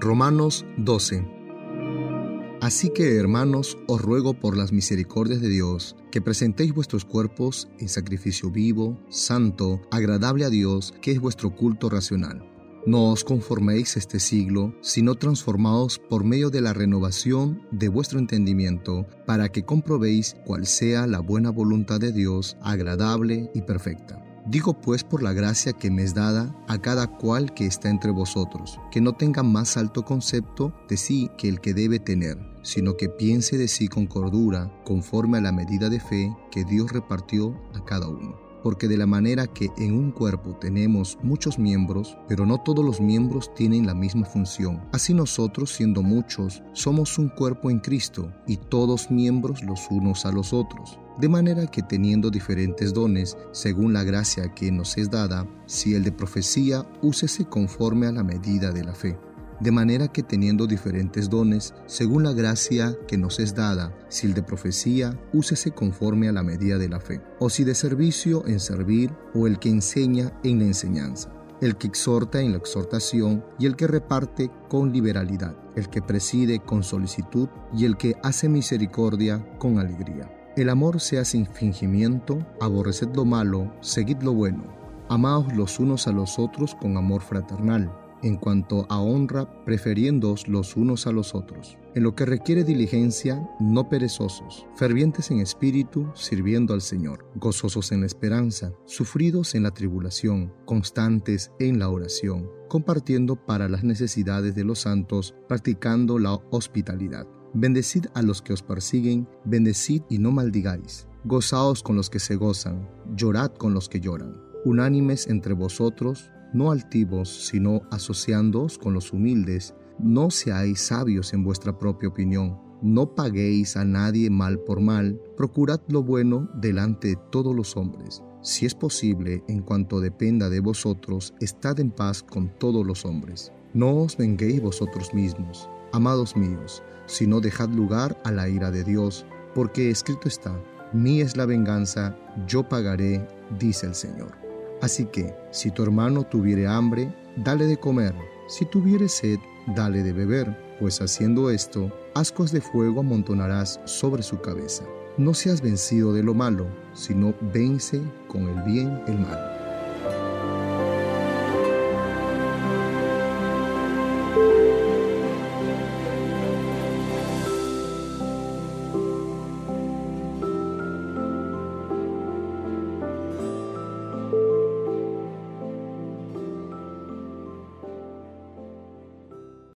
Romanos 12. Así que, hermanos, os ruego por las misericordias de Dios, que presentéis vuestros cuerpos en sacrificio vivo, santo, agradable a Dios, que es vuestro culto racional. No os conforméis este siglo, sino transformaos por medio de la renovación de vuestro entendimiento, para que comprobéis cuál sea la buena voluntad de Dios, agradable y perfecta. Digo pues por la gracia que me es dada a cada cual que está entre vosotros, que no tenga más alto concepto de sí que el que debe tener, sino que piense de sí con cordura, conforme a la medida de fe que Dios repartió a cada uno. Porque de la manera que en un cuerpo tenemos muchos miembros, pero no todos los miembros tienen la misma función, así nosotros, siendo muchos, somos un cuerpo en Cristo, y todos miembros los unos a los otros de manera que teniendo diferentes dones, según la gracia que nos es dada, si el de profecía, úsese conforme a la medida de la fe. De manera que teniendo diferentes dones, según la gracia que nos es dada, si el de profecía, úsese conforme a la medida de la fe. O si de servicio en servir, o el que enseña en la enseñanza el que exhorta en la exhortación y el que reparte con liberalidad, el que preside con solicitud y el que hace misericordia con alegría. El amor sea sin fingimiento, aborreced lo malo, seguid lo bueno, amaos los unos a los otros con amor fraternal, en cuanto a honra, preferiéndoos los unos a los otros. En lo que requiere diligencia, no perezosos, fervientes en espíritu, sirviendo al Señor, gozosos en la esperanza, sufridos en la tribulación, constantes en la oración, compartiendo para las necesidades de los santos, practicando la hospitalidad. Bendecid a los que os persiguen, bendecid y no maldigáis. Gozaos con los que se gozan, llorad con los que lloran. Unánimes entre vosotros, no altivos, sino asociándoos con los humildes. No seáis sabios en vuestra propia opinión. No paguéis a nadie mal por mal. Procurad lo bueno delante de todos los hombres. Si es posible, en cuanto dependa de vosotros, estad en paz con todos los hombres. No os venguéis vosotros mismos Amados míos, si no dejad lugar a la ira de Dios, porque escrito está, mí es la venganza, yo pagaré, dice el Señor. Así que, si tu hermano tuviere hambre, dale de comer, si tuviere sed, dale de beber, pues haciendo esto, ascos de fuego amontonarás sobre su cabeza. No seas vencido de lo malo, sino vence con el bien el mal.